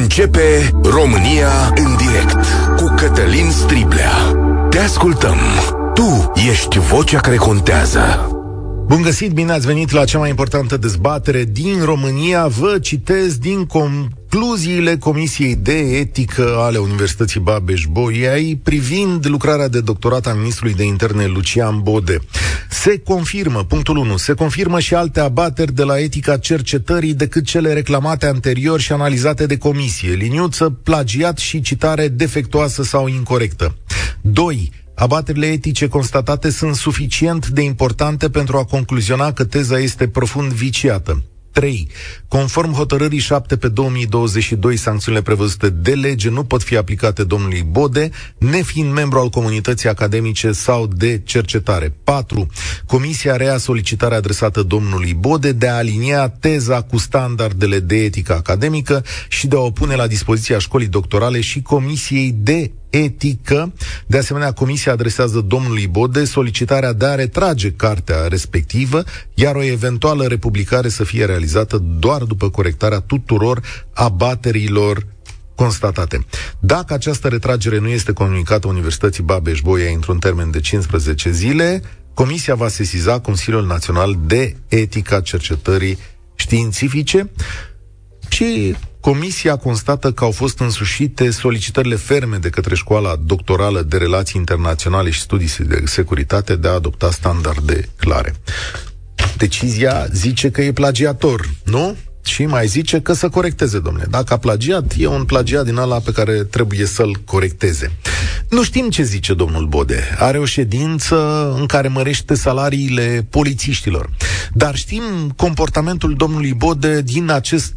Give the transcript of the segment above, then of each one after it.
Începe România în direct cu Cătălin Striblea. Te ascultăm. Tu ești vocea care contează. Bun găsit, bine ați venit la cea mai importantă dezbatere din România. Vă citez din concluziile Comisiei de Etică ale Universității Babeș-Bolyai privind lucrarea de doctorat a ministrului de interne Lucian Bode. Se confirmă, punctul 1, se confirmă și alte abateri de la etica cercetării decât cele reclamate anterior și analizate de comisie. Liniuță, plagiat și citare defectuoasă sau incorrectă. 2 Abaterile etice constatate sunt suficient de importante pentru a concluziona că teza este profund viciată. 3. Conform hotărârii 7 pe 2022, sancțiunile prevăzute de lege nu pot fi aplicate domnului Bode, nefiind membru al comunității academice sau de cercetare. 4. Comisia rea solicitarea adresată domnului Bode de a alinia teza cu standardele de etică academică și de a o pune la dispoziția școlii doctorale și Comisiei de etică. De asemenea, comisia adresează domnului Bode solicitarea de a retrage cartea respectivă, iar o eventuală republicare să fie realizată doar după corectarea tuturor abaterilor constatate. Dacă această retragere nu este comunicată Universității Babeș-Bolyai într-un termen de 15 zile, Comisia va sesiza Consiliul Național de Etica Cercetării Științifice și Comisia constată că au fost însușite solicitările ferme de către școala doctorală de relații internaționale și studii de securitate de a adopta standarde clare. Decizia zice că e plagiator, nu? Și mai zice că să corecteze, domnule. Dacă a plagiat, e un plagiat din ala pe care trebuie să-l corecteze. Nu știm ce zice domnul Bode. Are o ședință în care mărește salariile polițiștilor. Dar știm comportamentul domnului Bode din acest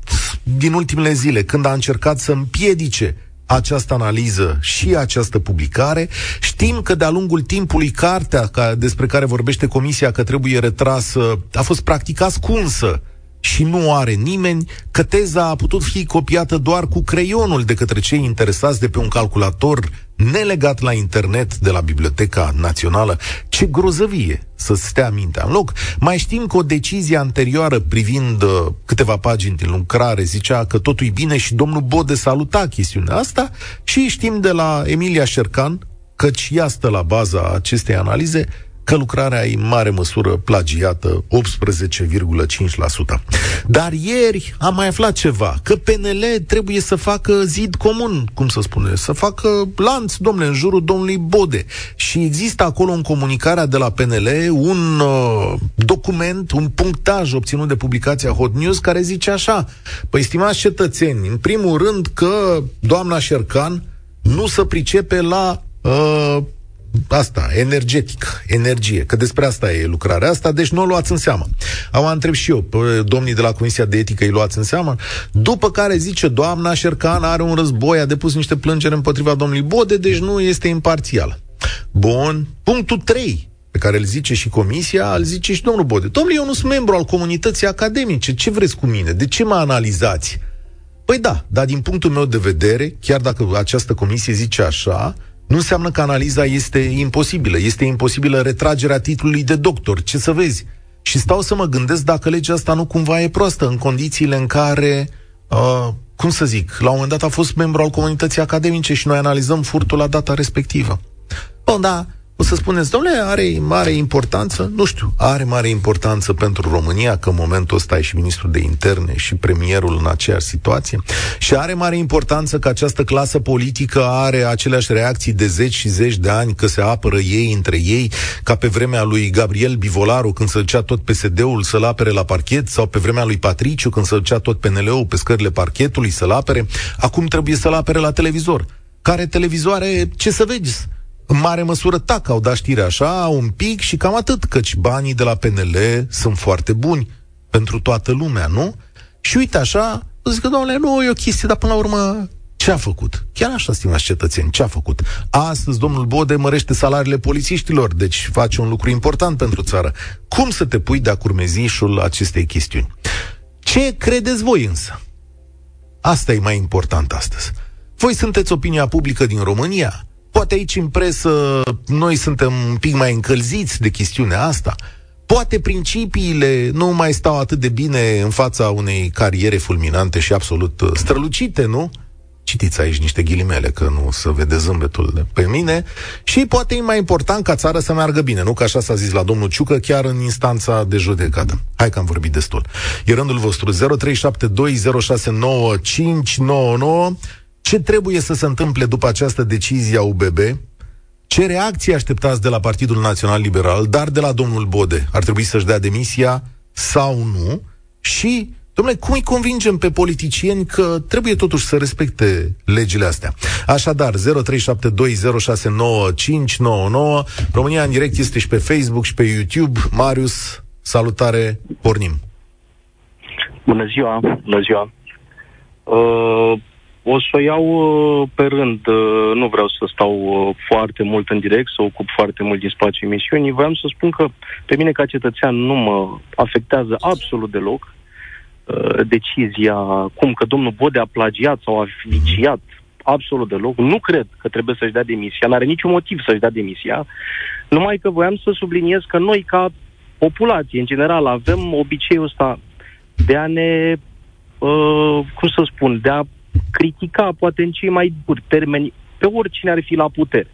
din ultimele zile, când a încercat să împiedice această analiză și această publicare. Știm că de-a lungul timpului cartea ca, despre care vorbește Comisia că trebuie retrasă a fost practic ascunsă și nu are nimeni, că teza a putut fi copiată doar cu creionul de către cei interesați de pe un calculator nelegat la internet de la Biblioteca Națională. Ce grozăvie să stea mintea în loc. Mai știm că o decizie anterioară privind uh, câteva pagini din lucrare zicea că totul e bine și domnul Bode saluta chestiunea asta și știm de la Emilia Șercan, căci ea stă la baza acestei analize, că lucrarea e în mare măsură plagiată, 18,5%. Dar ieri am mai aflat ceva, că PNL trebuie să facă zid comun, cum să spune, să facă lanț, domnule, în jurul domnului Bode. Și există acolo în comunicarea de la PNL un uh, document, un punctaj obținut de publicația Hot News care zice așa, păi stimați cetățeni, în primul rând că doamna Șercan nu se pricepe la uh, asta, energetic, energie, că despre asta e lucrarea asta, deci nu o luați în seamă. Am întreb și eu, pe domnii de la Comisia de Etică îi luați în seamă, după care zice, doamna Șercan are un război, a depus niște plângeri împotriva domnului Bode, deci nu este imparțial. Bun. Punctul 3 pe care îl zice și comisia, îl zice și domnul Bode. Domnule, eu nu sunt membru al comunității academice, ce vreți cu mine? De ce mă analizați? Păi da, dar din punctul meu de vedere, chiar dacă această comisie zice așa, nu înseamnă că analiza este imposibilă. Este imposibilă retragerea titlului de doctor. Ce să vezi? Și stau să mă gândesc dacă legea asta nu cumva e proastă în condițiile în care, uh, cum să zic, la un moment dat a fost membru al comunității academice și noi analizăm furtul la data respectivă. Bun, da, o să spuneți, domnule, are mare importanță? Nu știu, are mare importanță pentru România, că în momentul ăsta e și ministrul de interne și premierul în aceeași situație. Și are mare importanță că această clasă politică are aceleași reacții de zeci și zeci de ani, că se apără ei între ei, ca pe vremea lui Gabriel Bivolaru, când se ducea tot PSD-ul să-l apere la parchet, sau pe vremea lui Patriciu, când se ducea tot PNL-ul pe scările parchetului să-l apere. Acum trebuie să-l apere la televizor. Care televizoare, ce să vezi? În mare măsură tac, au dat știre așa, un pic și cam atât, căci banii de la PNL sunt foarte buni pentru toată lumea, nu? Și uite așa, zic că, domnule, nu, e o chestie, dar până la urmă, ce a făcut? Chiar așa, stimați cetățeni, ce a făcut? Astăzi, domnul Bode mărește salariile polițiștilor, deci face un lucru important pentru țară. Cum să te pui de-a curmezișul acestei chestiuni? Ce credeți voi însă? Asta e mai important astăzi. Voi sunteți opinia publică din România? Poate aici în presă noi suntem un pic mai încălziți de chestiunea asta. poate principiile nu mai stau atât de bine în fața unei cariere fulminante și absolut uh, strălucite, nu? Citiți aici niște ghilimele, că nu să vede zâmbetul de pe mine. Și poate e mai important ca țara să meargă bine, nu? Că așa s-a zis la domnul Ciucă, chiar în instanța de judecată. Hai că am vorbit destul. E rândul vostru 0372069599. Ce trebuie să se întâmple după această decizie a UBB? Ce reacție așteptați de la Partidul Național Liberal, dar de la domnul Bode? Ar trebui să-și dea demisia sau nu? Și Domnule, cum îi convingem pe politicieni că trebuie totuși să respecte legile astea? Așadar, 0372069599, România în direct este și pe Facebook și pe YouTube. Marius, salutare, pornim. Bună ziua, bună ziua. Uh, o să o iau uh, pe rând. Uh, nu vreau să stau uh, foarte mult în direct, să ocup foarte mult din spațiul emisiunii. Vreau să spun că pe mine ca cetățean nu mă afectează absolut deloc Uh, decizia, cum că domnul Bode a plagiat sau a viciat, absolut deloc. Nu cred că trebuie să-și dea demisia, n-are niciun motiv să-și dea demisia, numai că voiam să subliniez că noi, ca populație, în general, avem obiceiul ăsta de a ne, uh, cum să spun, de a critica, poate în cei mai duri termeni, pe oricine ar fi la putere.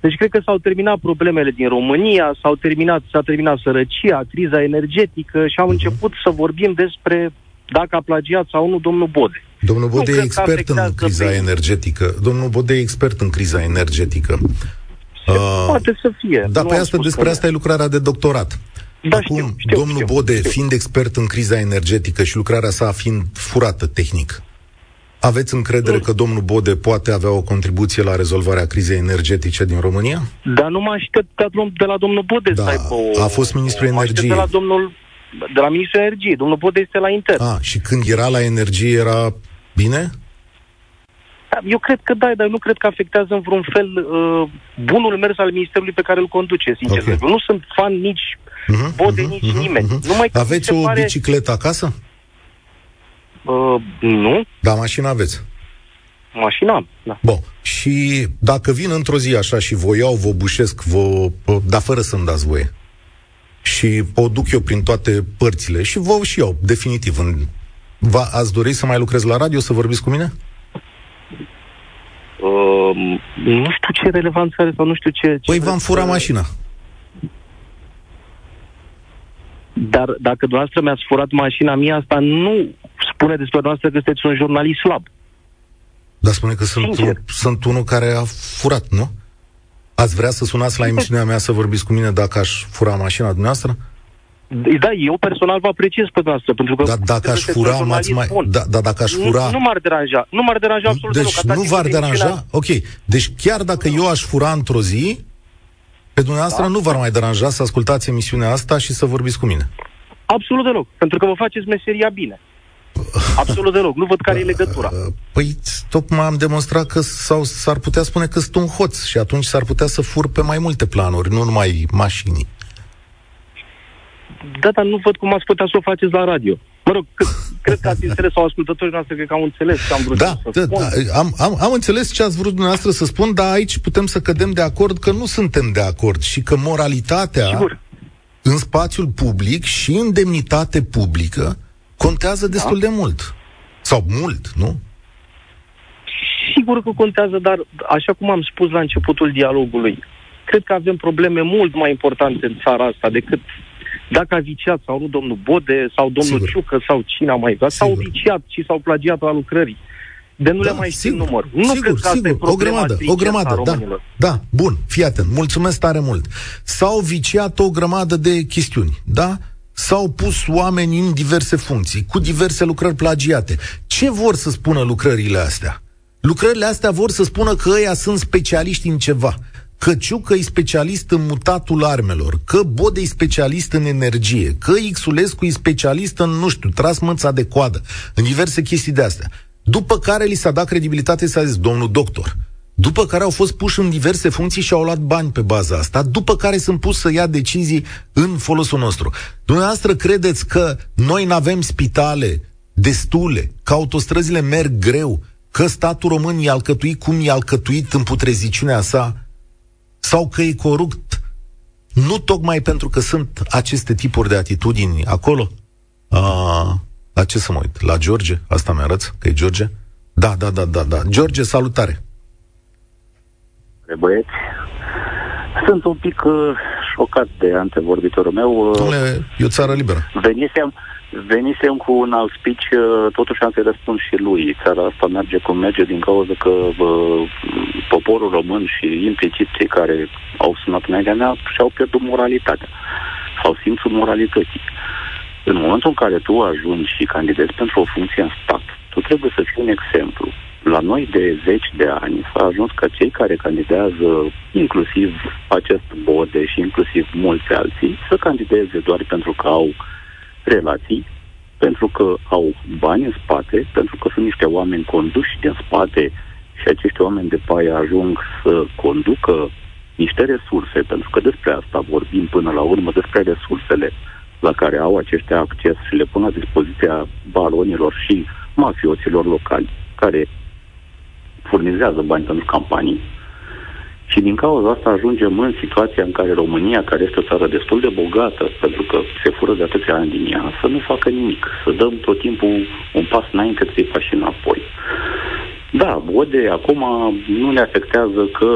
Deci cred că s-au terminat problemele din România, s-au terminat, s-a terminat sărăcia, criza energetică și am uh-huh. început să vorbim despre dacă a plagiat sau nu domnul Bode. Domnul Bode nu e expert în criza pe... energetică. Domnul Bode e expert în criza energetică. Se uh, poate să fie. Da, pe asta, despre asta e lucrarea de doctorat. Da, Acum, știu, știu, domnul știu, Bode, știu. fiind expert în criza energetică și lucrarea sa fiind furată tehnic, aveți încredere că domnul Bode poate avea o contribuție la rezolvarea crizei energetice din România? Dar nu mă aștept de la domnul Bode da, să aibă o... a fost ministrul energiei. de la domnul de la ministrul energiei. Domnul Bode este la intern. Ah, și când era la energie era bine? Da, eu cred că da, dar nu cred că afectează în vreun fel uh, bunul mers al ministerului pe care îl conduce, sincer. Okay. Nu sunt fan nici uh-huh, Bode, uh-huh, nici uh-huh, nimeni. Uh-huh. Numai Aveți o pare... bicicletă acasă? Uh, nu. Da, mașină aveți? Mașina am, da. Bun. Și dacă vin într-o zi așa și vă iau, vă bușesc, vă, dar fără să-mi dați voie, și o duc eu prin toate părțile și vă și eu, definitiv. În... Va, ați dori să mai lucrez la radio, să vorbiți cu mine? Uh, nu știu ce relevanță are sau nu știu ce... ce păi v-am furat mașina. Dar dacă dumneavoastră mi-ați furat mașina mea, asta nu spune despre dumneavoastră că sunteți un jurnalist slab. Dar spune că sunt, un, sunt unul care a furat, nu? Ați vrea să sunați la emisiunea mea să vorbiți cu mine dacă aș fura mașina dumneavoastră? Da, eu personal vă apreciez pe dumneavoastră, pentru că... Da, dacă aș fura, m-ați mai... Da, da, dacă aș fura... Nu, nu m-ar deranja, nu m-ar deranja absolut Deci deloc, nu v-ar deranja? Ok, deci chiar dacă eu aș fura într-o zi, pe dumneavoastră da? nu v-ar mai deranja să ascultați emisiunea asta și să vorbiți cu mine. Absolut deloc, pentru că vă faceți meseria bine. Absolut deloc. Nu văd care e legătura. Păi, tocmai am demonstrat că sau s-ar putea spune că sunt un hoț și atunci s-ar putea să fur pe mai multe planuri, nu numai mașini. Da, dar nu văd cum ați putea să o faceți la radio. Mă rog, cred că ați înțeles, sau ascultătorii noastre cred că au înțeles ce am vrut da, să da, spun. Da, am, am, am înțeles ce ați vrut dumneavoastră să spun, dar aici putem să cădem de acord că nu suntem de acord și că moralitatea Sigur. în spațiul public și în demnitate publică contează destul da? de mult. Sau mult, nu? Sigur că contează, dar așa cum am spus la începutul dialogului, cred că avem probleme mult mai importante în țara asta decât dacă a viciat sau nu domnul Bode sau domnul Sigur. Ciucă sau cine a mai dat, sau viciat și s-au plagiat la lucrării. De nu da, le mai știu număr. Nu sigur, cred că sigur, asta e o grămadă, o grămadă, da, da, bun, fii atent, mulțumesc tare mult. S-au viciat o grămadă de chestiuni, da? S-au pus oameni în diverse funcții, cu diverse lucrări plagiate. Ce vor să spună lucrările astea? Lucrările astea vor să spună că ăia sunt specialiști în ceva. Că Ciucă e specialist în mutatul armelor, că Bode e specialist în energie, că Xulescu e specialist în, nu știu, tras mâța de coadă, în diverse chestii de astea. După care li s-a dat credibilitate, s-a zis, domnul doctor, după care au fost puși în diverse funcții și au luat bani pe baza asta, după care sunt pus să ia decizii în folosul nostru. Dumneavoastră credeți că noi nu avem spitale destule, că autostrăzile merg greu, că statul român e alcătuit cum e alcătuit în putreziciunea sa, sau că e corupt nu tocmai pentru că sunt aceste tipuri de atitudini acolo? A, la ce să mă uit? La George? Asta mi-arăți că e George? Da, da, da, da, da. George, salutare! Băieți, sunt un pic uh, șocat de antevorbitorul meu. Uh, Dom'le, e o țară liberă. Venisem, venisem cu un alt speech, uh, totuși am să răspund și lui. Țara asta merge cum merge din cauza că uh, poporul român și implicit cei care au sunat înaintea mea și-au pierdut moralitatea sau simțul moralității. În momentul în care tu ajungi și candidezi pentru o funcție în stat, tu trebuie să fii un exemplu la noi de zeci de ani s-a ajuns ca cei care candidează, inclusiv acest bode și inclusiv mulți alții, să candideze doar pentru că au relații, pentru că au bani în spate, pentru că sunt niște oameni conduși din spate și acești oameni de paie ajung să conducă niște resurse, pentru că despre asta vorbim până la urmă, despre resursele la care au aceștia acces și le pun la dispoziția baronilor și mafioților locali, care furnizează bani pentru campanii și din cauza asta ajungem în situația în care România, care este o țară destul de bogată, pentru că se fură de atâția ani din ea, să nu facă nimic, să dăm tot timpul un pas înainte, trei pași înapoi. Da, Bode acum nu ne afectează că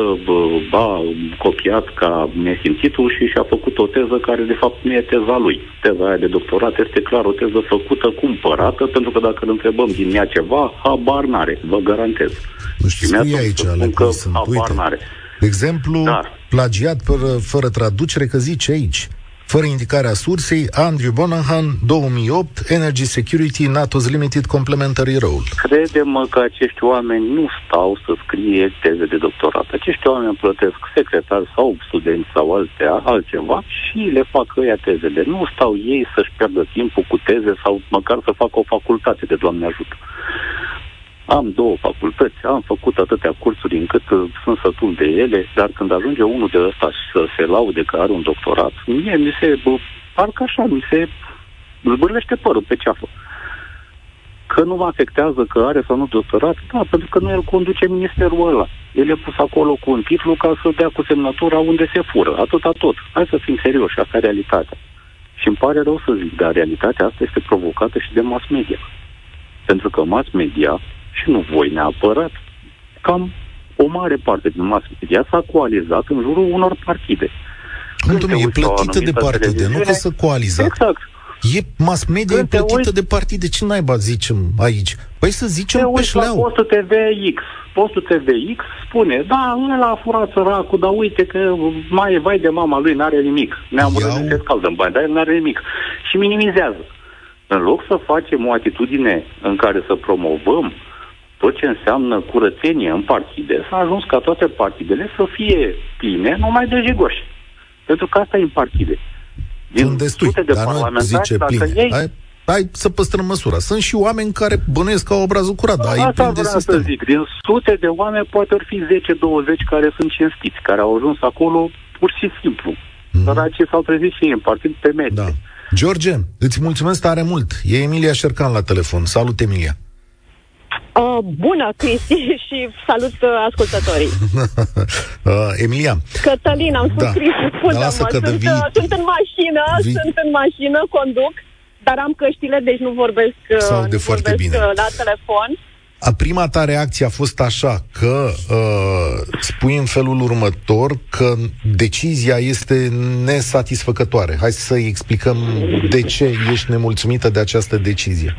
a copiat ca nesimțitul și și-a făcut o teză care de fapt nu e teza lui. Teza aia de doctorat este clar o teză făcută cumpărată, pentru că dacă îl întrebăm din ea ceva, habar n-are, vă garantez. Nu știu, scrie aici, ale că sunt, uite, n-are. De exemplu, Dar, plagiat fără, fără traducere, că zice aici, fără indicarea sursei, Andrew Bonahan, 2008, Energy Security, NATO's Limited Complementary Role. Credem că acești oameni nu stau să scrie teze de doctorat. Acești oameni plătesc secretari sau studenți sau alte, altceva și le fac ăia tezele. Nu stau ei să-și pierdă timpul cu teze sau măcar să facă o facultate de Doamne ajută. Am două facultăți, am făcut atâtea cursuri încât uh, sunt sătul de ele, dar când ajunge unul de ăsta să se laude că are un doctorat, mie mi se, bă, parcă așa, mi se zbârlește părul pe ceafă. Că nu mă afectează că are sau nu doctorat, da, pentru că nu el conduce ministerul ăla. El e pus acolo cu un titlu ca să dea cu semnătura unde se fură. Atâta tot. Hai să fim serioși, asta e realitatea. Și îmi pare rău să zic, dar realitatea asta este provocată și de mass media. Pentru că mass media și nu voi neapărat, cam o mare parte din mass media s-a coalizat în jurul unor partide. Dom'le, e plătită de partide, nu că să coalizat. Exact. E mass media Când e plătită uiți, de partide. Ce naiba zicem aici? Păi să zicem pe șleau. La postul TVX. Postul TVX spune, da, ăla a furat săracul, dar uite că mai e vai de mama lui, n-are nimic. Ne-am Iau... se scaldă în bani, dar el n-are nimic. Și minimizează. În loc să facem o atitudine în care să promovăm tot ce înseamnă curățenie în partide, s-a ajuns ca toate partidele să fie pline numai de jigoși. Pentru că asta e în partide. Din Sunt destui, de dar nu zice pline. Ei... Hai, hai să păstrăm măsura. Sunt și oameni care bănuiesc ca obrazul curat, dar Asta vreau sistem. să zic. Din sute de oameni poate ar fi 10-20 care sunt cinstiți, care au ajuns acolo pur și simplu. Mm. Săracii s-au trezit și ei în partid pe medie. Da. George, îți mulțumesc tare mult. E Emilia Șercan la telefon. Salut, Emilia. Uh, bună, Cristi, și salut uh, ascultătorii. uh, Emilia. Cătălin, am spus da. Cristi, spune-mă. Sunt, vii... uh, sunt în mașină, vii... sunt în mașină, conduc, dar am căștile, deci nu vorbesc, uh, Sau de nu foarte vorbesc bine. Uh, la telefon. A prima ta reacție a fost așa, că uh, spui în felul următor că decizia este nesatisfăcătoare. Hai să-i explicăm de ce ești nemulțumită de această decizie.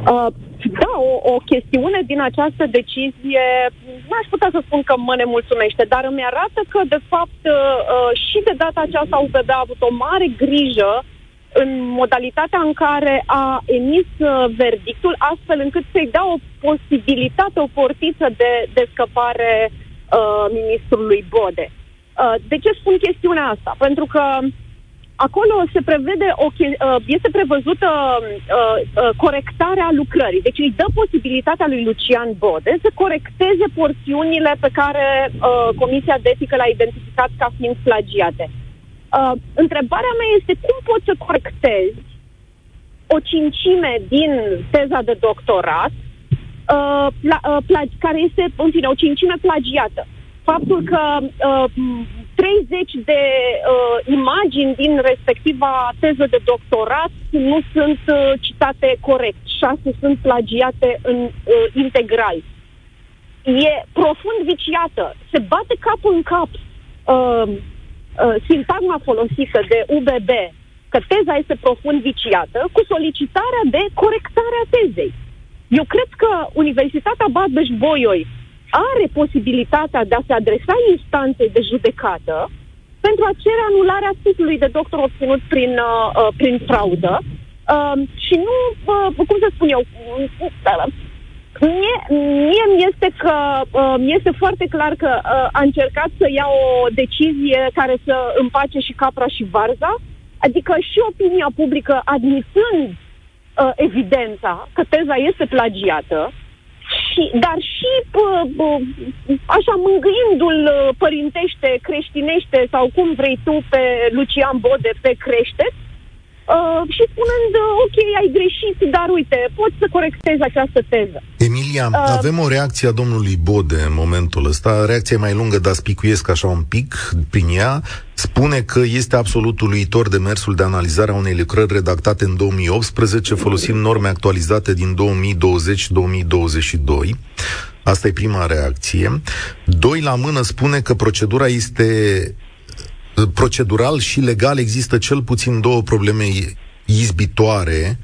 Uh, da, o, o chestiune din această decizie, n-aș putea să spun că mă nemulțumește, dar îmi arată că, de fapt, uh, uh și de data aceasta UPB a avut o mare grijă în modalitatea în care a emis uh, verdictul, astfel încât să-i dea o posibilitate, o portiță de, de scăpare uh, ministrului Bode. Uh, de ce spun chestiunea asta? Pentru că uh, Acolo se prevede o, uh, este prevăzută uh, uh, corectarea lucrării. Deci îi dă posibilitatea lui Lucian Bode să corecteze porțiunile pe care Comisia de Etică le-a identificat ca fiind plagiate. Întrebarea mea este cum poți să corectezi o cincime din teza de doctorat care este, în fine, o cincime plagiată. Faptul că 30 de uh, imagini din respectiva teză de doctorat nu sunt uh, citate corect, 6 sunt plagiate în uh, integral. E profund viciată, se bate cap în cap uh, uh, sintagma folosită de UBB, că teza este profund viciată, cu solicitarea de corectare a tezei. Eu cred că Universitatea Babeș-Bolyai are posibilitatea de a se adresa instanței de judecată pentru a cere anularea titlului de doctor obținut prin, uh, uh, prin fraudă. Uh, și nu, uh, cum să spun eu, uh, Mie, mie mi este că uh, mi este foarte clar că uh, a încercat să ia o decizie care să împace și capra și varza, adică și opinia publică admițând uh, evidența că teza este plagiată, și, dar și pă, pă, așa mângâindu-l uh, părintește, creștinește sau cum vrei tu pe Lucian Bode pe crește, Uh, și spunând, uh, ok, ai greșit, dar uite, poți să corectezi această teză. Emilia, uh, avem o reacție a domnului Bode în momentul ăsta, reacție mai lungă, dar spicuiesc așa un pic prin ea, spune că este absolut uluitor de mersul de analizare a unei lucrări redactate în 2018, folosind norme actualizate din 2020-2022. Asta e prima reacție. Doi la mână spune că procedura este procedural și legal există cel puțin două probleme izbitoare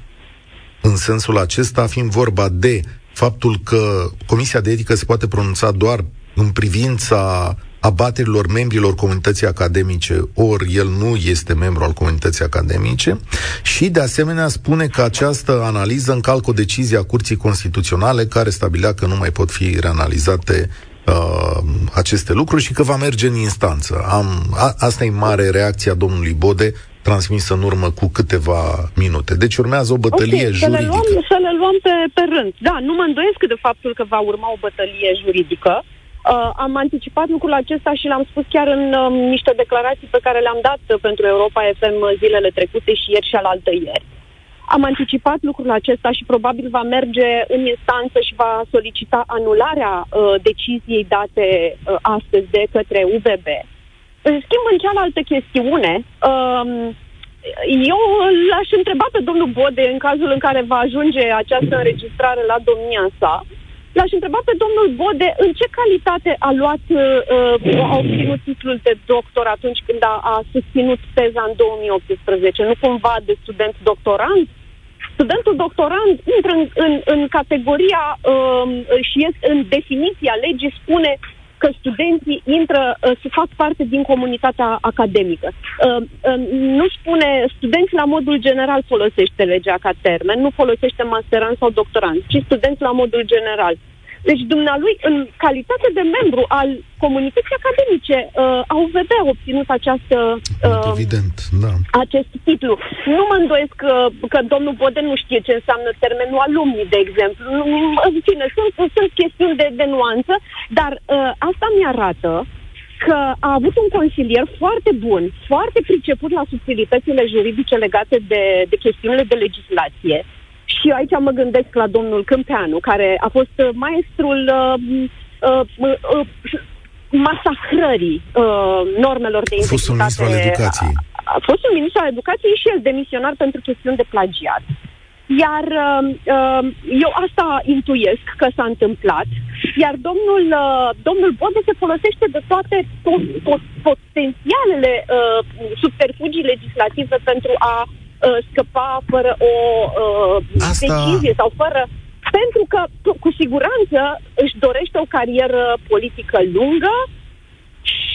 în sensul acesta, fiind vorba de faptul că Comisia de Etică se poate pronunța doar în privința abaterilor membrilor comunității academice, ori el nu este membru al comunității academice și de asemenea spune că această analiză încalcă o decizie a Curții Constituționale care stabilea că nu mai pot fi reanalizate uh, aceste lucruri și că va merge în instanță. Am, a, asta e mare reacția domnului Bode, transmisă în urmă cu câteva minute. Deci urmează o bătălie okay, juridică. Să le luăm, să le luăm pe, pe rând. Da, nu mă îndoiesc de faptul că va urma o bătălie juridică. Uh, am anticipat lucrul acesta și l-am spus chiar în uh, niște declarații pe care le-am dat pentru Europa FM zilele trecute și ieri și alaltă ieri. Am anticipat lucrul acesta și probabil va merge în instanță și va solicita anularea uh, deciziei date uh, astăzi de către UBB. În schimb, în cealaltă chestiune, um, eu l-aș întreba pe domnul Bode, în cazul în care va ajunge această înregistrare la domnia sa, l-aș întreba pe domnul Bode în ce calitate a luat, uh, a obținut titlul de doctor atunci când a, a susținut teza în 2018, nu cumva de student doctorant? Studentul doctorand intră în, în, în categoria um, și este în definiția legii spune că studenții intră, uh, să fac parte din comunitatea academică. Uh, uh, nu spune studenți la modul general folosește legea ca termen, nu folosește masterant sau doctorant, ci studenți la modul general. Deci, dumnealui, în calitate de membru al comunității academice, uh, AUVB a obținut această, uh, Evident, da. acest titlu. Nu mă îndoiesc că, că domnul Boden nu știe ce înseamnă termenul alumni, de exemplu. În fine, sunt, sunt chestiuni de, de nuanță, dar uh, asta mi-arată că a avut un consilier foarte bun, foarte priceput la subtilitățile juridice legate de, de chestiunile de legislație, și aici mă gândesc la domnul Câmpeanu, care a fost uh, maestrul uh, uh, uh, masacrării uh, normelor de integritate. A fost un ministru al educației. A, a fost un ministru al educației și el demisionar pentru chestiuni de plagiat. Iar uh, uh, eu asta intuiesc că s-a întâmplat, iar domnul, uh, domnul Bode se folosește de toate pot, pot, potențialele uh, subterfugii legislative pentru a uh, scăpa fără o uh, Asta... decizie sau fără... Pentru că, cu siguranță, își dorește o carieră politică lungă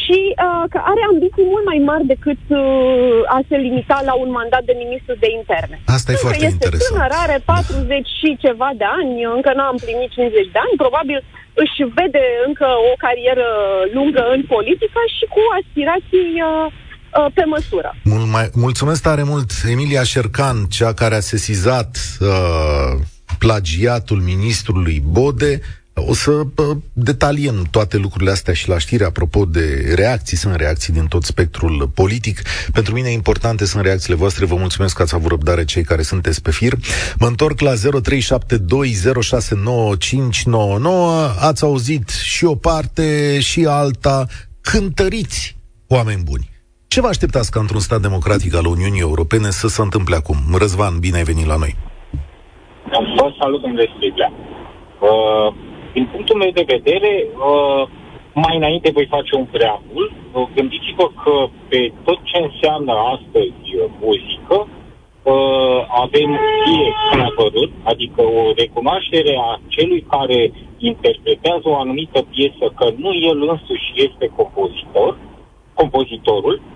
și uh, că are ambiții mult mai mari decât uh, a se limita la un mandat de ministru de interne. Asta e foarte este interesant. Tânăr, are 40 și ceva de ani, încă n-a împlinit 50 de ani, probabil își vede încă o carieră lungă în politică și cu aspirații uh, Uh, pe măsură. Mul- mai, mulțumesc tare mult, Emilia Șercan, cea care a sesizat uh, plagiatul ministrului Bode. O să uh, detaliem toate lucrurile astea și la știri apropo de reacții. Sunt reacții din tot spectrul politic. Pentru mine importante sunt reacțiile voastre. Vă mulțumesc că ați avut răbdare cei care sunteți pe fir. Mă întorc la 0372069599. Ați auzit și o parte și alta cântăriți oameni buni. Ce vă așteptați ca într-un stat democratic al Uniunii Europene să se întâmple acum? Răzvan, bine ai venit la noi. Vă salut, domnule Striblea. Uh, din punctul meu de vedere, uh, mai înainte voi face un preambul. Uh, gândiți-vă că pe tot ce înseamnă astăzi uh, muzică, uh, avem fie cover adică o recunoaștere a celui care interpretează o anumită piesă, că nu el însuși este compozitor, compozitorul, uh,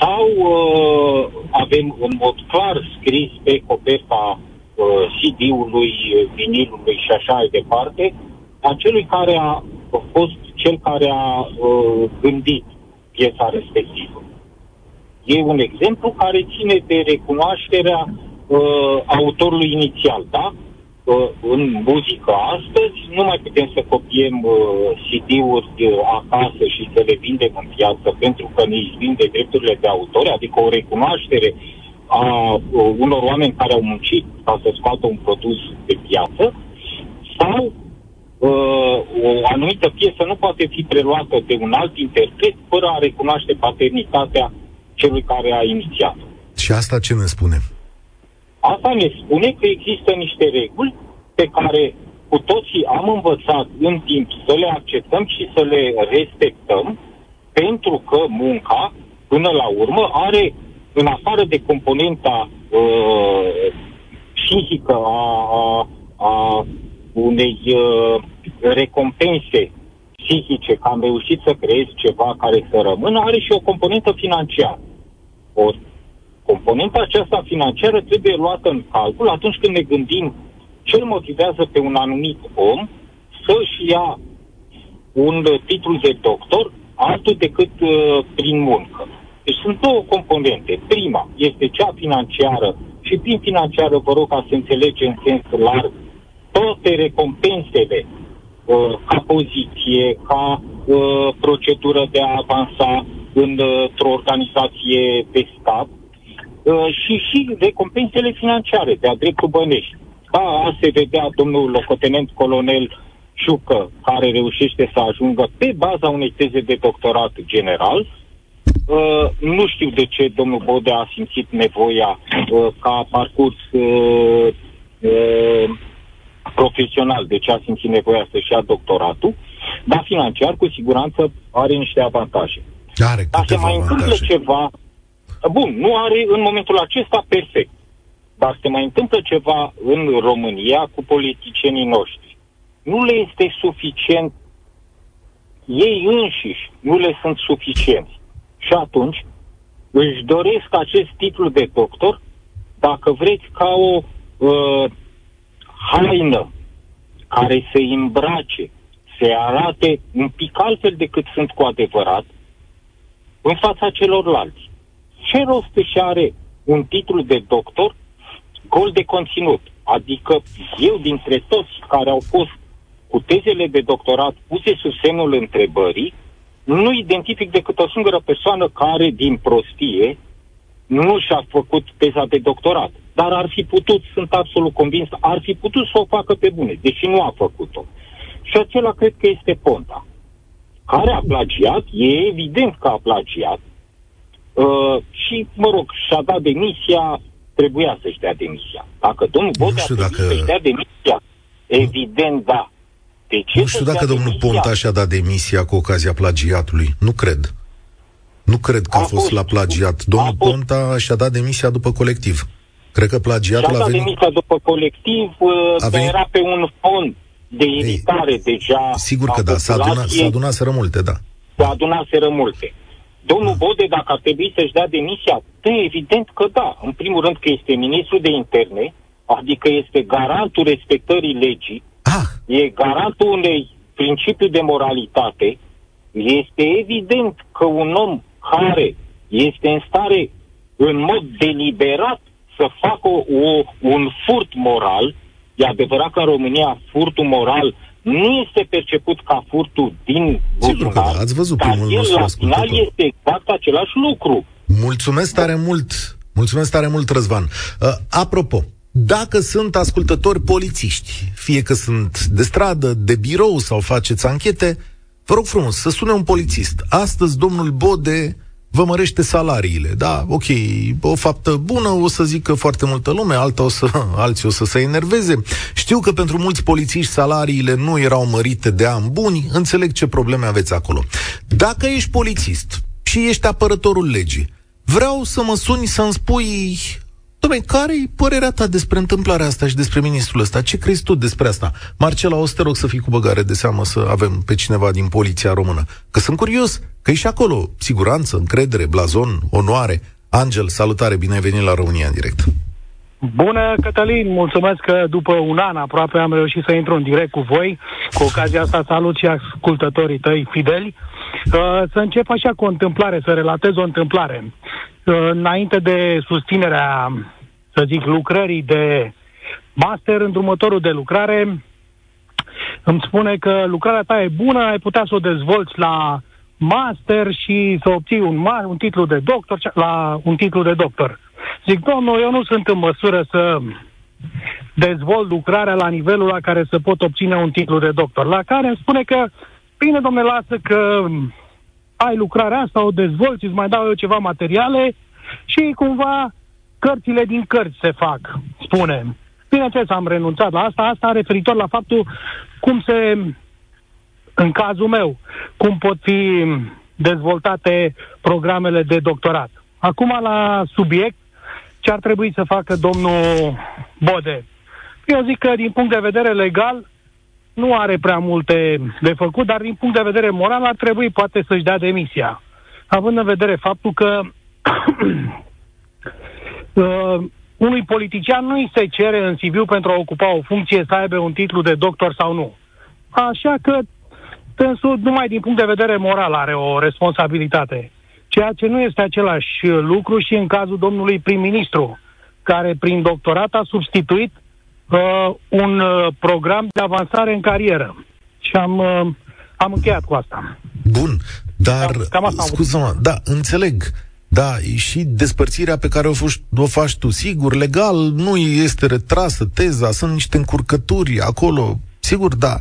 sau uh, avem în mod clar scris pe coperta uh, CD-ului, vinilului și așa mai departe, a celui care a fost cel care a uh, gândit piesa respectivă. E un exemplu care ține de recunoașterea uh, autorului inițial, da? Uh, în muzică astăzi nu mai putem să copiem uh, CD-uri uh, acasă și să le vindem în piață pentru că ne izbim de drepturile de autor, adică o recunoaștere a uh, unor oameni care au muncit ca să scoată un produs pe piață, sau uh, o anumită piesă nu poate fi preluată de un alt interpret fără a recunoaște paternitatea celui care a inițiat. Și asta ce ne spune? Asta ne spune că există niște reguli pe care cu toții am învățat în timp să le acceptăm și să le respectăm, pentru că munca, până la urmă, are, în afară de componenta uh, psihică a, a, a unei uh, recompense psihice, că am reușit să creez ceva care să rămână, are și o componentă financiară. Ori componenta aceasta financiară trebuie luată în calcul atunci când ne gândim ce îl motivează pe un anumit om să-și ia un titlu de doctor altul decât uh, prin muncă. Deci sunt două componente. Prima este cea financiară și prin financiară vă rog ca să înțelege în sens larg toate recompensele uh, ca poziție, ca uh, procedură de a avansa într-o organizație pe stat uh, și și recompensele financiare de-a dreptul bănești. Ca a se vedea domnul locotenent colonel Șucă, care reușește să ajungă pe baza unei teze de doctorat general, Uh, nu știu de ce domnul Bode a simțit nevoia uh, ca parcurs uh, uh, profesional, de ce a simțit nevoia să-și ia doctoratul, dar financiar, cu siguranță, are niște avantaje. Are Dar se mai avantaje. întâmplă ceva... Bun, nu are în momentul acesta perfect. Dar se mai întâmplă ceva în România cu politicienii noștri. Nu le este suficient ei înșiși, nu le sunt suficienți. Și atunci își doresc acest titlu de doctor, dacă vreți, ca o uh, haină care să îmbrace, să arate un pic altfel decât sunt cu adevărat în fața celorlalți. Ce rost își are un titlu de doctor gol de conținut? Adică eu dintre toți care au fost cu tezele de doctorat puse sub semnul întrebării, nu identific decât o singură persoană care, din prostie, nu și-a făcut teza de doctorat. Dar ar fi putut, sunt absolut convins, ar fi putut să o facă pe bune, deși nu a făcut-o. Și acela cred că este Ponta, care a plagiat, e evident că a plagiat, uh, și, mă rog, și-a dat demisia, trebuia să-și dea demisia. Dacă domnul Nu Bode a știu trebuit dacă- să-și dea demisia, evident da. De ce Nu știu să-și dacă dea domnul demisia? Ponta și-a dat demisia cu ocazia plagiatului. Nu cred. Nu cred că a, A fost, fost. la plagiat. Domnul A fost. Ponta și-a dat demisia după colectiv. Cred că Și-a plagiatul a dat venit... demisia după colectiv, uh, A venit- era pe un fond de iritare deja. Sigur a că da, s-a adunat, populației. s-a adunaseră multe, da. se adunaseră multe. Domnul Bode, dacă ar trebui să-și dea demisia, da, evident că da. În primul rând că este ministru de interne, adică este garantul respectării legii, Ah, e garantul unei principiu de moralitate. Este evident că un om care este în stare, în mod deliberat, să facă o, un furt moral, e adevărat că în România furtul moral nu este perceput ca furtul din Sigur că buzunar, da, ați văzut dar primul el nostru la final ascultător. este exact același lucru. mulțumesc tare mult. Mulțumesc tare mult, Răzvan. Uh, apropo, dacă sunt ascultători polițiști, fie că sunt de stradă, de birou sau faceți anchete, Vă rog frumos, să sune un polițist. Astăzi domnul Bode vă mărește salariile. Da, ok, o faptă bună, o să zică foarte multă lume, alta o să, alții o să se enerveze. Știu că pentru mulți polițiști salariile nu erau mărite de ani buni, înțeleg ce probleme aveți acolo. Dacă ești polițist și ești apărătorul legii, vreau să mă suni să-mi spui Dom'le, care e părerea ta despre întâmplarea asta și despre ministrul ăsta? Ce crezi tu despre asta? Marcela, o să te rog să fii cu băgare de seamă să avem pe cineva din poliția română. Că sunt curios, că e și acolo siguranță, încredere, blazon, onoare. Angel, salutare, bine ai venit la România în direct. Bună, Cătălin! Mulțumesc că după un an aproape am reușit să intru în direct cu voi. Cu ocazia asta salut și ascultătorii tăi fideli. Uh, să încep așa cu o întâmplare, să relatez o întâmplare. Uh, înainte de susținerea, să zic, lucrării de master, îndrumătorul de lucrare îmi spune că lucrarea ta e bună, ai putea să o dezvolți la master și să obții un, ma- un titlu de doctor, la un titlu de doctor. Zic, domnul, eu nu sunt în măsură să dezvolt lucrarea la nivelul la care să pot obține un titlu de doctor. La care îmi spune că, bine, domnule, lasă că ai lucrarea asta, o dezvolți, îți mai dau eu ceva materiale și cumva cărțile din cărți se fac, spune. Bineînțeles, am renunțat la asta, asta referitor la faptul cum se, în cazul meu, cum pot fi dezvoltate programele de doctorat. Acum la subiect, ce ar trebui să facă domnul Bode? Eu zic că din punct de vedere legal nu are prea multe de făcut, dar din punct de vedere moral ar trebui poate să-și dea demisia. Având în vedere faptul că uh, unui politician nu îi se cere în CV pentru a ocupa o funcție să aibă un titlu de doctor sau nu. Așa că dânsul numai din punct de vedere moral are o responsabilitate. Ceea ce nu este același lucru și în cazul domnului prim-ministru, care prin doctorat a substituit uh, un uh, program de avansare în carieră. Și am, uh, am încheiat cu asta. Bun, dar, cam, scuză-mă, da, înțeleg. Da, și despărțirea pe care o, fuși, o faci tu, sigur, legal, nu este retrasă teza, sunt niște încurcături acolo, sigur, da.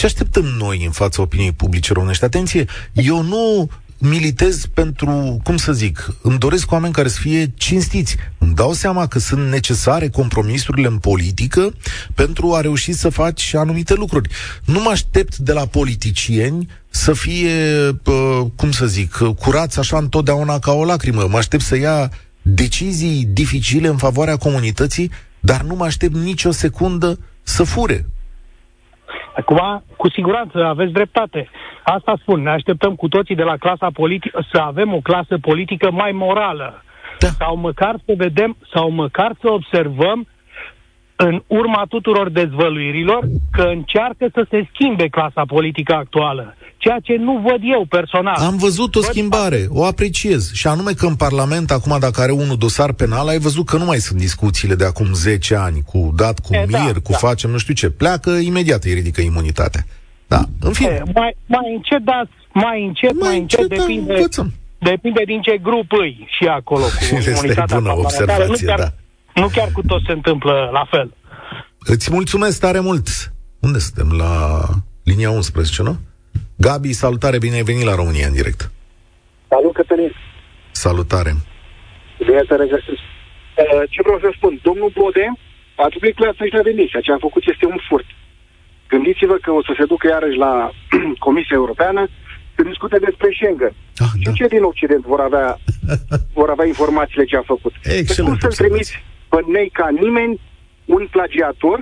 Ce așteptăm noi în fața opiniei publice românești? Atenție, eu nu militez pentru, cum să zic, îmi doresc oameni care să fie cinstiți. Îmi dau seama că sunt necesare compromisurile în politică pentru a reuși să faci anumite lucruri. Nu mă aștept de la politicieni să fie, cum să zic, curați așa întotdeauna ca o lacrimă. Mă aștept să ia decizii dificile în favoarea comunității, dar nu mă aștept nicio secundă să fure. Acum, cu siguranță aveți dreptate. Asta spun, ne așteptăm cu toții de la clasa politică să avem o clasă politică mai morală. Da. Sau măcar să vedem, sau măcar să observăm în urma tuturor dezvăluirilor că încearcă să se schimbe clasa politică actuală. Ceea ce nu văd eu personal. Am văzut o schimbare, o apreciez. Și anume că în Parlament, acum dacă are unul dosar penal, ai văzut că nu mai sunt discuțiile de acum 10 ani, cu dat, cu e, mir, da, cu da. facem, nu știu ce. Pleacă, imediat îi ridică imunitatea. Da, în fine. E, mai, mai încet, da, mai încet, mai, mai încet, încet depinde, depinde din ce grup îi și acolo cu este bună observație, nu chiar, da. Nu chiar cu tot se întâmplă la fel. Îți mulțumesc tare mult. Unde suntem? La linia 11, nu? Gabi, salutare, bine ai venit la România în direct. Salut, Cătălin. Salutare. Bine te regăsesc. Uh, ce vreau să spun? Domnul Bode a trebuit clar să-și dea demisia. Ce a făcut este un furt. Gândiți-vă că o să se ducă iarăși la Comisia Europeană să discute despre Schengen. Ah, și da. ce din Occident vor avea, vor avea informațiile ce a făcut? Excelent. Cum să-l trimiți pe nei ca nimeni, un plagiator,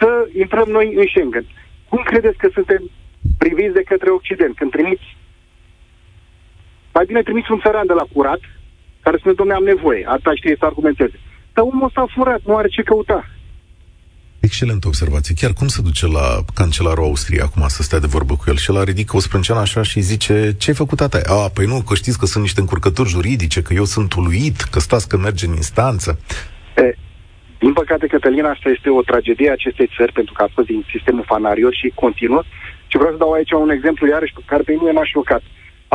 să intrăm noi în Schengen? Cum credeți că suntem priviți de către Occident? Când trimiți mai bine trimiți un țăran de la curat, care spune, domnule, am nevoie, asta știe să argumenteze. Dar omul s-a furat, nu are ce căuta. Excelentă observație. Chiar cum se duce la cancelarul Austriei acum să stea de vorbă cu el? Și el ridică o sprânceană așa și zice, ce ai făcut tata? A, păi nu, că știți că sunt niște încurcături juridice, că eu sunt uluit, că stați că merge în instanță. E, din păcate, Cătălina, asta este o tragedie a acestei țări, pentru că a fost din sistemul fanarios și continuă. Și vreau să dau aici un exemplu, iarăși, pe care pe mine m-a șocat.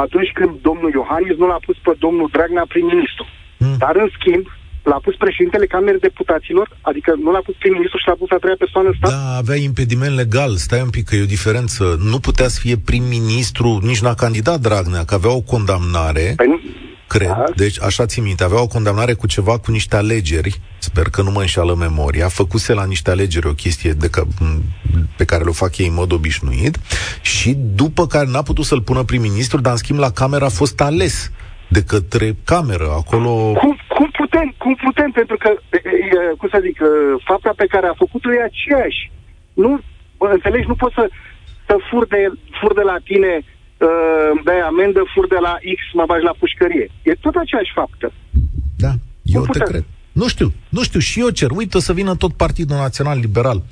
Atunci când domnul Iohannis nu l-a pus pe domnul Dragnea prim-ministru. Mm. Dar, în schimb, L-a pus președintele Camerei Deputaților, adică nu l-a pus prim-ministru și l-a pus a treia persoană în stat? Da, avea impediment legal. Stai un pic, că e o diferență. Nu putea să fie prim-ministru, nici n-a candidat Dragnea, că avea o condamnare. Păi nu, Cred, Da. deci așa țin minte, avea o condamnare cu ceva, cu niște alegeri, sper că nu mă înșală memoria, făcuse la niște alegeri o chestie de că, m, pe care le fac ei în mod obișnuit și după care n-a putut să-l pună prim-ministru, dar în schimb la cameră a fost ales de către cameră, acolo... cum, cum putem, cum putem, pentru că, e, e, cum să zic, e, fapta pe care a făcut-o e aceeași. Nu, bă, înțelegi, nu poți să, să fur, de, fur de la tine, uh, îmi dai amendă, fur de la X, mă bagi la pușcărie. E tot aceeași faptă. Da, eu Cum te putem? cred. Nu știu, nu știu, și eu cer. Uite, o să vină tot Partidul Național Liberal.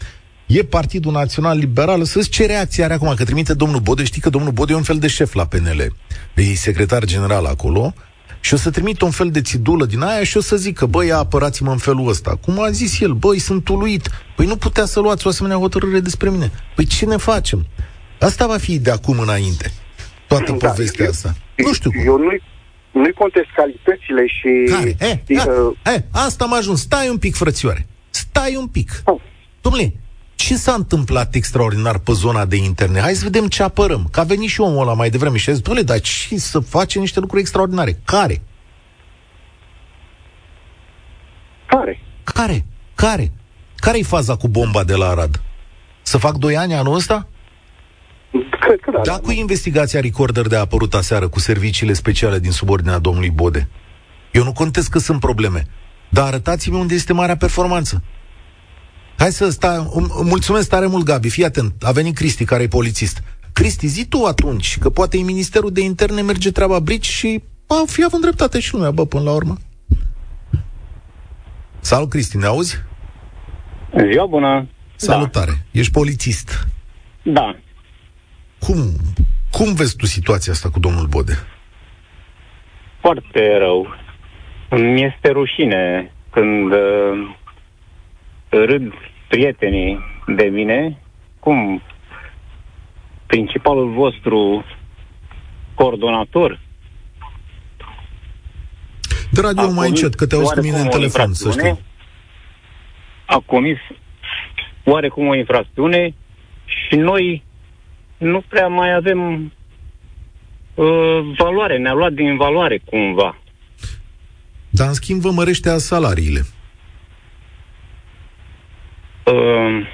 E Partidul Național Liberal, să ce reacție are acum, că trimite domnul Bode, știi că domnul Bode e un fel de șef la PNL, e secretar general acolo, și o să trimit un fel de țidulă din aia și o să zică, băi, apărați-mă în felul ăsta. Cum a zis el, băi, sunt uluit. Păi nu putea să luați o asemenea hotărâre despre mine. Păi ce ne facem? Asta va fi de acum înainte. Toată Da, povestea eu- asta. Nu știu cum. Eu nu-i, nu-i contest calitățile și... Care? E, și, a, uh, e, asta am ajuns. Stai un pic, frățioare. Stai un pic. Oh. Domnule, ce s-a întâmplat extraordinar pe zona de internet? Hai să vedem ce apărăm. Că a venit și omul ăla mai devreme și a zis, domnule, dar ce să face niște lucruri extraordinare? Care? care? Care? Care? Care-i faza cu bomba de la Arad? Să fac doi ani anul ăsta? Cred că da. Da, cu investigația Recorder de a apărut aseară cu serviciile speciale din subordinea domnului Bode. Eu nu contest că sunt probleme, dar arătați-mi unde este marea performanță. Hai să stai, mulțumesc tare mult, Gabi, fii atent, a venit Cristi, care e polițist. Cristi, zi tu atunci, că poate în Ministerul de Interne merge treaba brici și a, fi având dreptate și lumea, bă, până la urmă. Salut, Cristi, ne auzi? Ziua bună! Salutare, ești polițist. Da. Cum, cum vezi tu situația asta cu domnul Bode? Foarte rău. Mi este rușine când uh, râd prietenii de mine. Cum principalul vostru coordonator De radio a mai comis încet, că te auzi cu mine în oarecum o telefon, să infracțiune, știi. A comis oarecum o infracțiune și noi nu prea mai avem uh, valoare, ne-a luat din valoare cumva. Dar în schimb vă mărește salariile. Uh,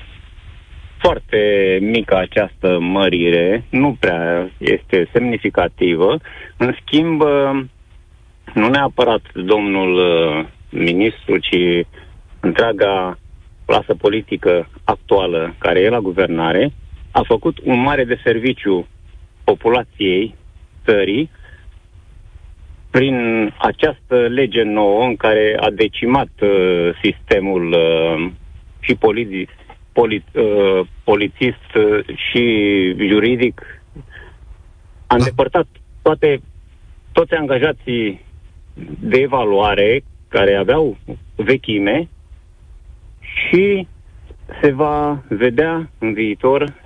foarte mică această mărire, nu prea este semnificativă. În schimb, uh, nu neapărat domnul uh, ministru, ci întreaga clasă politică actuală care e la guvernare, a făcut un mare de serviciu populației țării prin această lege nouă în care a decimat uh, sistemul uh, și poliți, poli, uh, polițist uh, și juridic, a îndepărtat toate, toți angajații de evaluare care aveau vechime și se va vedea în viitor uh,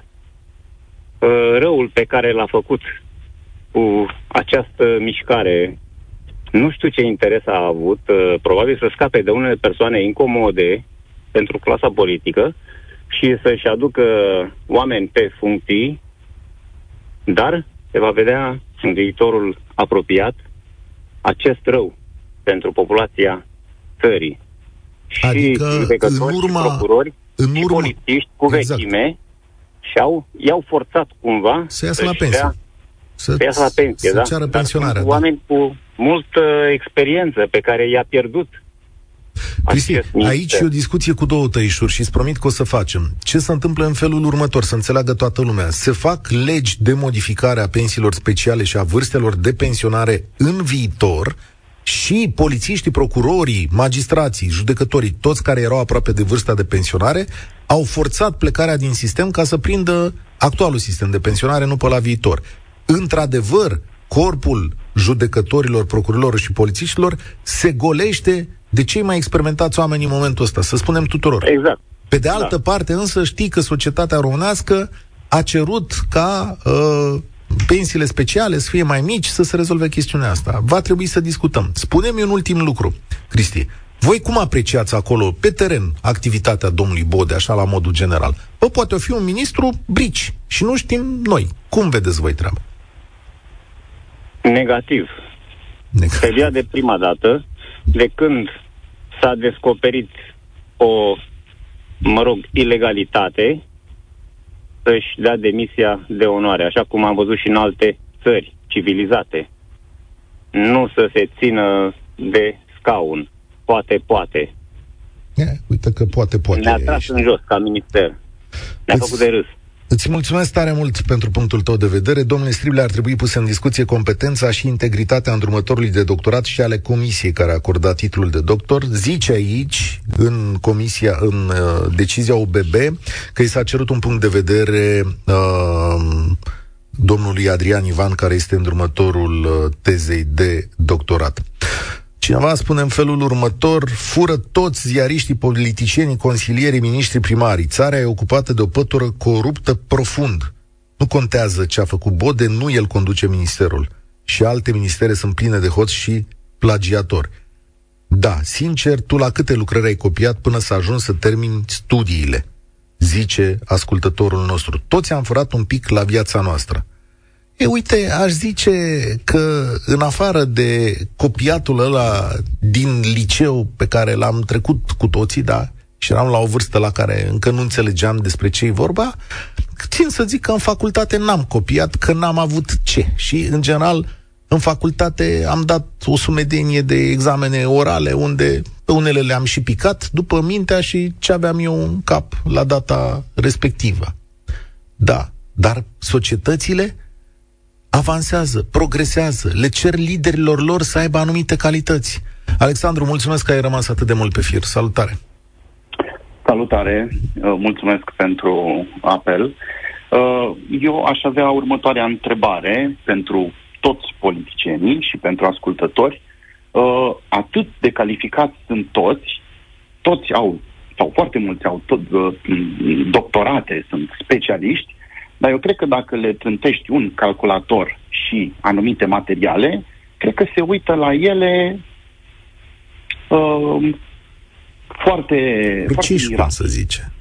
răul pe care l-a făcut cu această mișcare. Nu știu ce interes a avut, uh, probabil să scape de unele persoane incomode pentru clasa politică și să-și aducă oameni pe funcții, dar se va vedea în viitorul apropiat acest rău pentru populația țării. Și Adică, judecători în urma- și procurori în și urma- polițiști cu Exact. vechime și-au, i-au forțat cumva Să iasă la să-și pensie. dea- Să, să iasă la pensie, să da? ceară Dar pensionarea. sunt Da. oameni cu multă experiență pe care i-a pierdut Cristi, acest minister. aici e o discuție cu două tăișuri și îți promit că o să facem. Ce se întâmplă în felul următor, să înțeleagă toată lumea. Se fac legi de modificare a pensiilor speciale și a vârstelor de pensionare în viitor și polițiștii, procurorii, magistrații, judecătorii, toți care erau aproape de vârsta de pensionare, au forțat plecarea din sistem ca să prindă actualul sistem de pensionare, nu pe la viitor. Într-adevăr, corpul judecătorilor, procurorilor și polițiștilor se golește de cei mai experimentați oameni în momentul ăsta, să spunem tuturor. Exact. Pe de altă Da. parte, însă, știi că societatea românească a cerut ca uh, pensiile speciale să fie mai mici, să se rezolve chestiunea asta. Va trebui să discutăm. Spune-mi un ultim lucru, Cristi. Voi cum apreciați acolo, pe teren, activitatea domnului Bode, așa la modul general? Bă, poate fi un ministru brici și nu știm noi. Cum vedeți voi treaba? Negativ. Negativ. Seria de prima dată, de când s-a descoperit o, mă rog, ilegalitate, să-și dea demisia de onoare, așa cum am văzut și în alte țări civilizate. Nu să se țină de scaun. Poate, poate. Yeah, uite că poate, poate. Ne-a tras în jos ca minister. Ne-a făcut de râs. Îți mulțumesc tare mult pentru punctul tău de vedere. Domnule Strible, ar trebui pus în discuție competența și integritatea îndrumătorului de doctorat și ale comisiei care a acordat titlul de doctor. Zice aici, în comisia, în uh, decizia OBB, că i s-a cerut un punct de vedere uh, domnului Adrian Ivan, care este îndrumătorul uh, tezei de doctorat. Cineva spune în felul următor, fură toți ziariștii, politicienii, consilierii, miniștri primarii. Țara e ocupată de o pătură coruptă profund. Nu contează ce a făcut Bode, nu el conduce ministerul. Și alte ministere sunt pline de hoți și plagiatori. Da, sincer, tu la câte lucrări ai copiat până să ajungi să termini studiile? Zice ascultătorul nostru. Toți am furat un pic la viața noastră. E, uite, aș zice că în afară de copiatul ăla din liceu pe care l-am trecut cu toții, da, și eram la o vârstă la care încă nu înțelegeam despre ce e vorba, țin să zic că în facultate n-am copiat, că n-am avut ce. Și, în general, în facultate am dat o sumedenie de examene orale unde pe unele le-am și picat după mintea și ce aveam eu în cap la data respectivă. Da, dar societățile avansează, progresează, le cer liderilor lor să aibă anumite calități. Alexandru, mulțumesc că ai rămas atât de mult pe fir. Salutare! Salutare! Uh, mulțumesc pentru apel. Uh, eu aș avea următoarea întrebare pentru toți politicienii și pentru ascultători. Uh, atât de calificați sunt toți, toți au, sau foarte mulți au tot, doctorate, sunt specialiști, dar eu cred că dacă le trântești un calculator și anumite materiale, cred că se uită la ele uh, foarte... Ruciș, foarte să zice.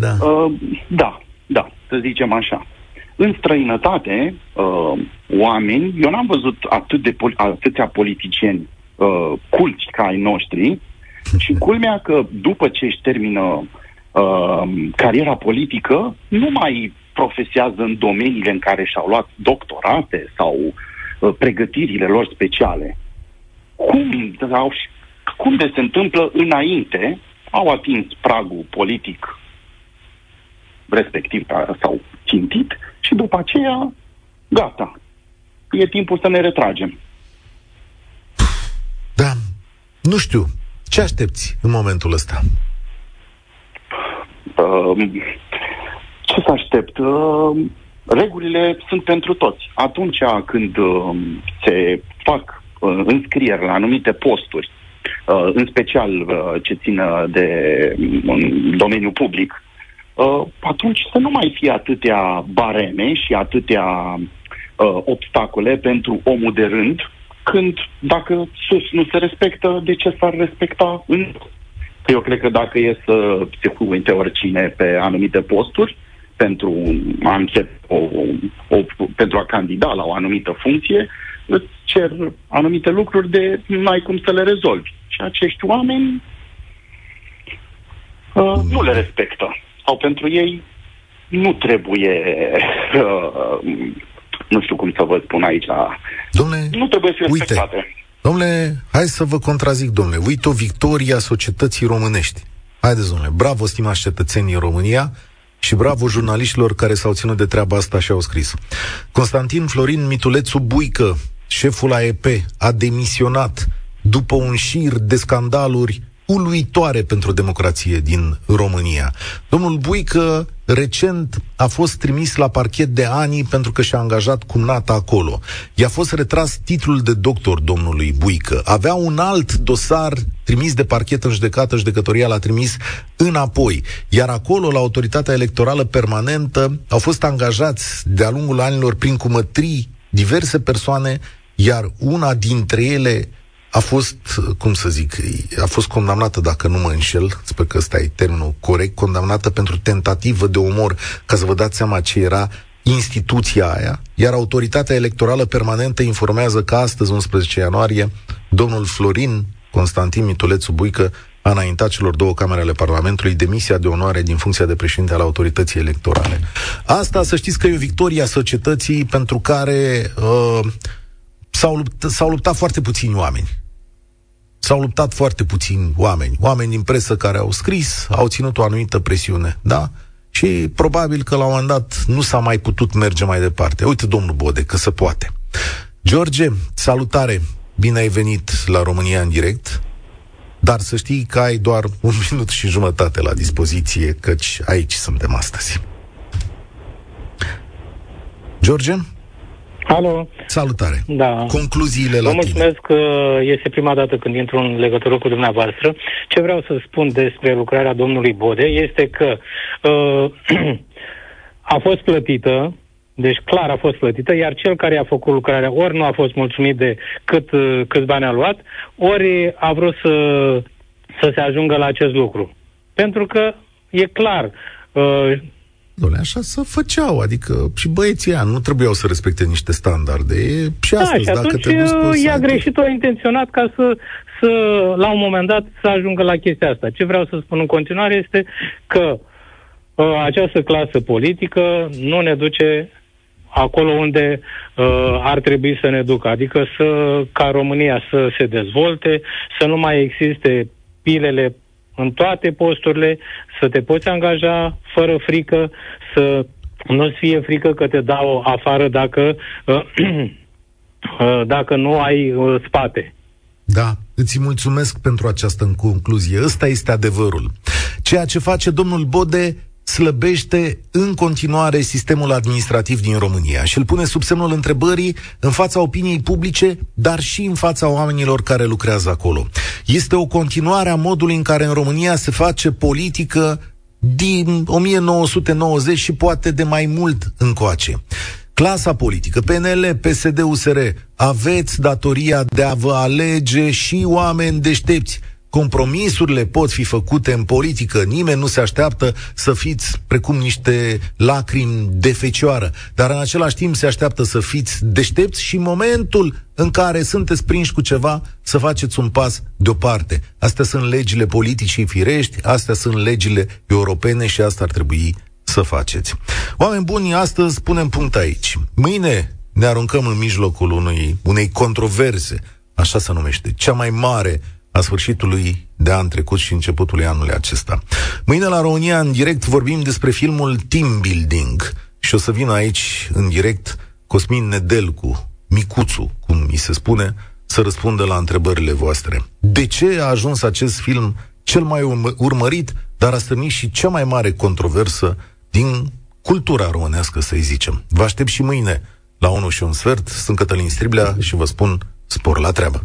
Da. Uh, da, da, să zicem așa. În străinătate, uh, oameni, eu n-am văzut atât de pol- atâția politicieni uh, culți ca ai noștri și culmea că după ce își termină uh, cariera politică nu mai profesează în domeniile în care și-au luat doctorate sau uh, pregătirile lor speciale. Cum, au, cum de se întâmplă înainte, au atins pragul politic respectiv sau țintit și după aceea, gata, e timpul să ne retragem. Da, nu știu. Ce aștepți în momentul ăsta? Uh, ce să aștept? Uh, regulile sunt pentru toți. Atunci când uh, se fac uh, înscrieri la anumite posturi, uh, în special uh, ce țin de um, domeniul public, uh, atunci să nu mai fie atâtea bareme și atâtea uh, obstacole pentru omul de rând, când dacă sus nu se respectă, de ce s-ar respecta în eu cred că dacă e să se cuinte oricine pe anumite posturi pentru a, o, o, pentru a candida la o anumită funcție, îți cer anumite lucruri de nu ai cum să le rezolvi. Și acești oameni uh, nu le respectă. Sau pentru ei nu trebuie uh, nu știu cum să vă spun aici. Domne, nu trebuie să fie respectate. Uite, Domnule, hai să vă contrazic, domnule. Uite o victorie a societății românești. Haideți, domnule, bravo, stimați cetățenii în România și bravo jurnaliștilor care s-au ținut de treaba asta și au scris. Constantin Florin Mitulețu Buică, șeful AEP, a demisionat după un șir de scandaluri uluitoare pentru democrație din România. Domnul Buică recent a fost trimis la parchet de ani pentru că și-a angajat cumnata acolo. I-a fost retras titlul de doctor domnului Buică. Avea un alt dosar trimis de parchet în judecată, judecătoria l-a trimis înapoi. Iar acolo, la autoritatea electorală permanentă, au fost angajați de-a lungul anilor prin cumătrii diverse persoane, iar una dintre ele a fost, cum să zic, a fost condamnată, dacă nu mă înșel, sper că ăsta e termenul corect, condamnată pentru tentativă de omor, ca să vă dați seama ce era instituția aia, iar autoritatea electorală permanentă informează că astăzi, 11 ianuarie, domnul Florin Constantin Mitulețu Buică a înaintat celor două camere ale Parlamentului demisia de onoare din funcția de președinte al autorității electorale. Asta, să știți că e o victorie a societății pentru care uh, s-au, luptat, s-au luptat foarte puțini oameni. S-au luptat foarte puțini oameni. Oameni din presă care au scris, au ținut o anumită presiune, da? Și probabil că la un moment dat nu s-a mai putut merge mai departe. Uite, domnul Bode, că se poate. George, salutare! Bine ai venit la România în direct. Dar să știi că ai doar un minut și jumătate la dispoziție, căci aici suntem astăzi. George? Alo. Salutare. Da. Concluziile la Vă mulțumesc că este prima dată când intru în legătură cu dumneavoastră. Ce vreau să spun despre lucrarea domnului Bode este că uh, a fost plătită, deci clar a fost plătită, iar cel care a făcut lucrarea ori nu a fost mulțumit de cât, uh, câți bani a luat, ori a vrut să, să se ajungă la acest lucru. Pentru că e clar, uh, Doamne, așa să făceau, adică și băieții ăia nu trebuiau să respecte niște standarde. E și astăzi, da, și dacă atunci te duci i-a greșit-o intenționat ca să, să, la un moment dat, să ajungă la chestia asta. Ce vreau să spun în continuare este că uh, această clasă politică nu ne duce acolo unde uh, ar trebui să ne ducă, adică să, ca România să se dezvolte, să nu mai existe pilele în toate posturile, să te poți angaja fără frică, să nu-ți fie frică că te dau afară dacă, uh, uh, dacă nu ai uh, spate. Da, îți mulțumesc pentru această concluzie. Ăsta este adevărul. Ceea ce face domnul Bode slăbește în continuare sistemul administrativ din România și îl pune sub semnul întrebării în fața opiniei publice, dar și în fața oamenilor care lucrează acolo. Este o continuare a modului în care în România se face politică din 1990 și poate de mai mult încoace. Clasa politică, PNL, PSD, USR, aveți datoria de a vă alege și oameni deștepți compromisurile pot fi făcute în politică, nimeni nu se așteaptă să fiți precum niște lacrimi de fecioară, dar în același timp se așteaptă să fiți deștepți și în momentul în care sunteți prinși cu ceva, să faceți un pas deoparte. Astea sunt legile politicii firești, astea sunt legile europene și asta ar trebui să faceți. Oameni buni, astăzi punem punct aici. Mâine ne aruncăm în mijlocul unui, unei controverse, așa se numește, cea mai mare a sfârșitului de an trecut și începutul anului acesta. Mâine la România în direct vorbim despre filmul Team Building și o să vină aici în direct Cosmin Nedelcu, Micuțu, cum mi se spune, să răspundă la întrebările voastre. De ce a ajuns acest film cel mai urmărit, dar a stârnit și cea mai mare controversă din cultura românească, să-i zicem. Vă aștept și mâine la 1 și un sfert. Sunt Cătălin Striblea și vă spun spor la treabă.